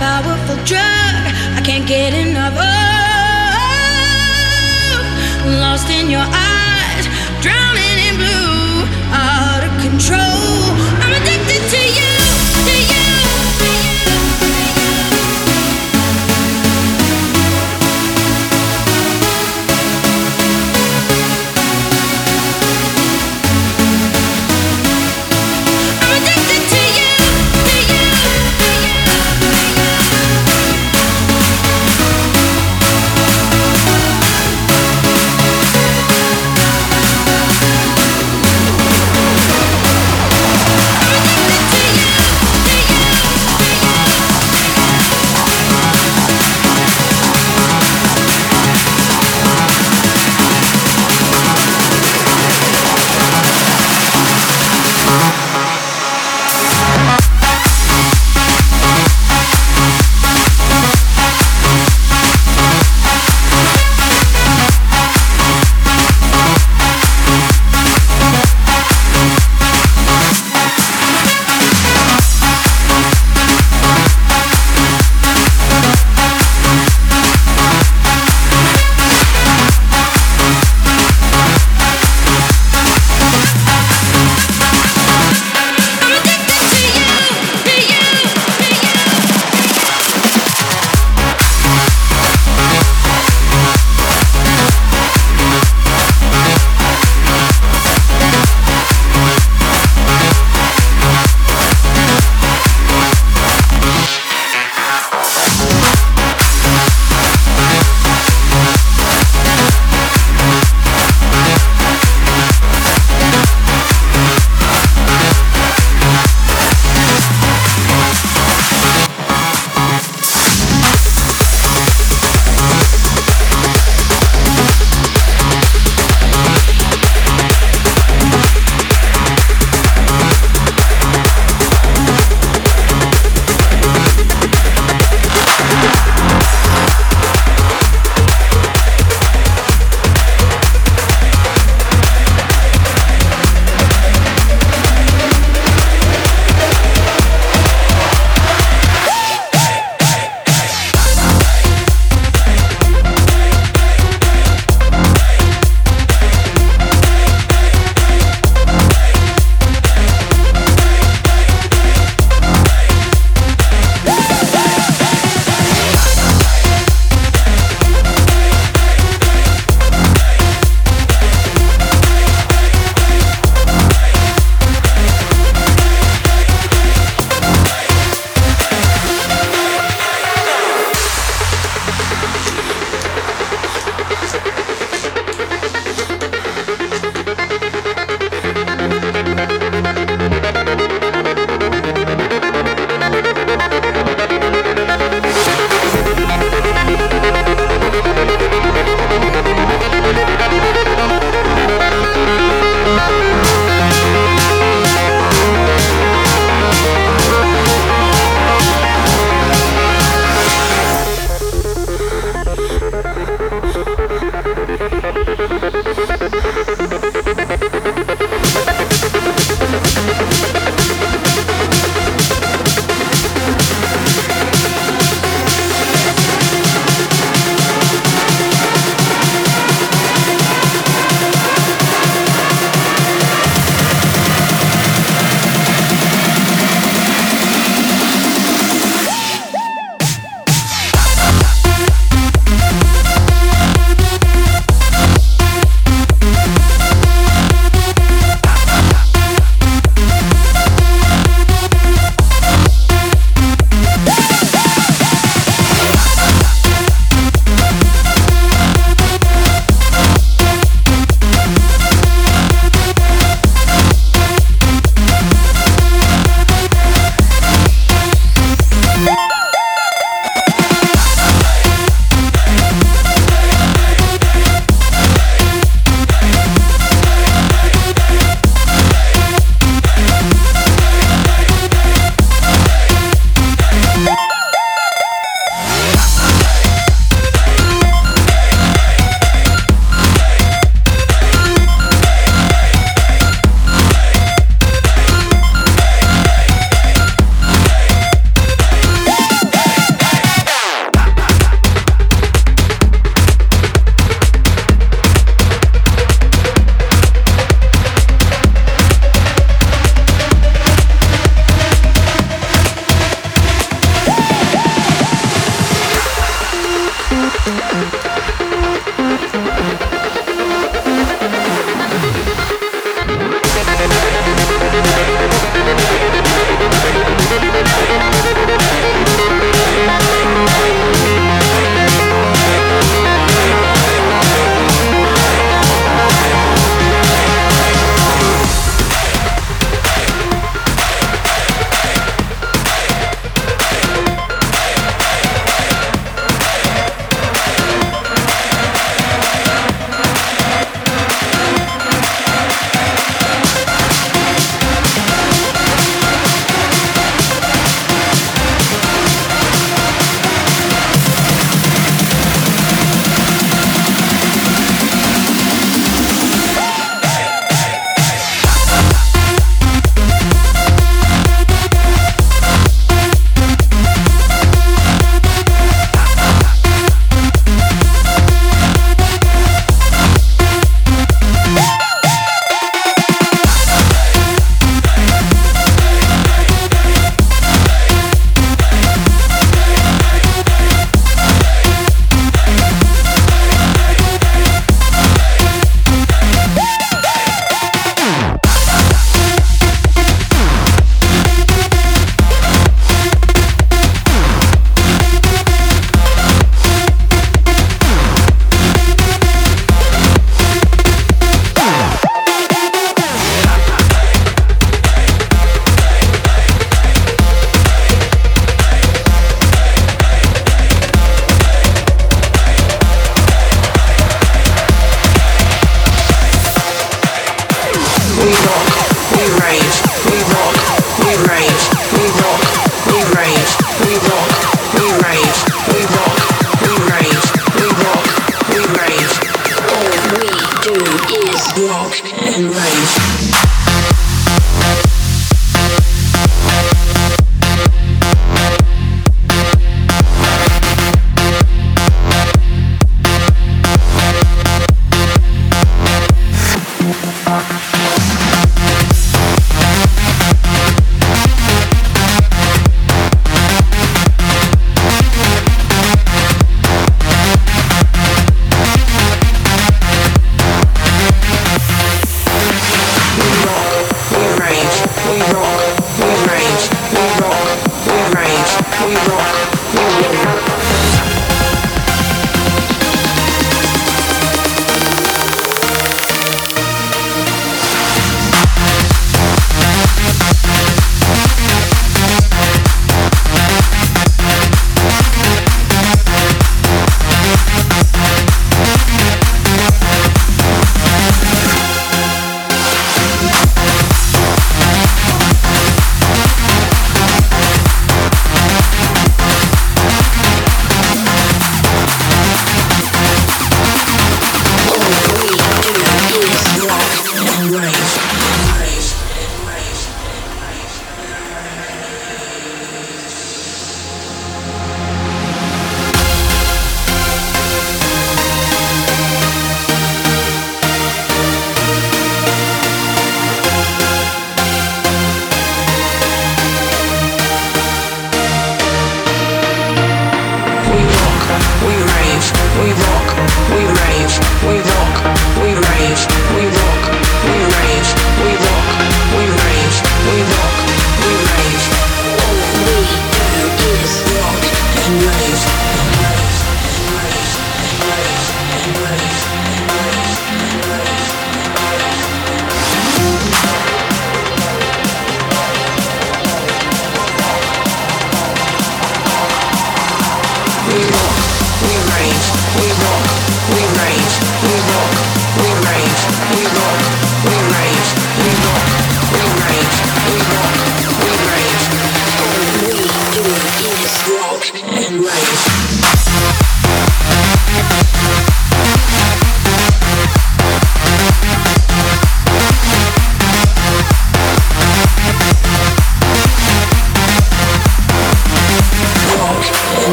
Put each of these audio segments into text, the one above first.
powerful drug I can't get enough of. Lost in your eyes, drowning.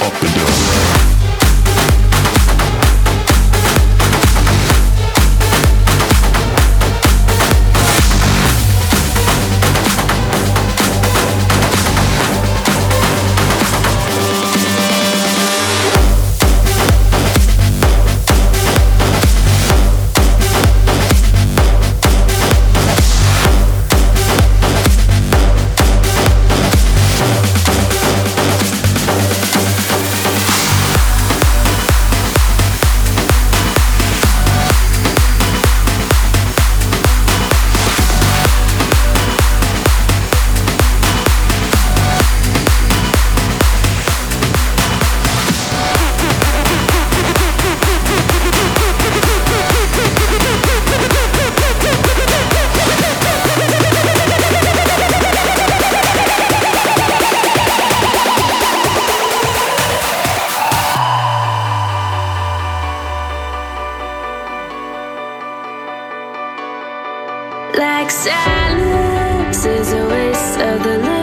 Up and down. like silence is a waste of the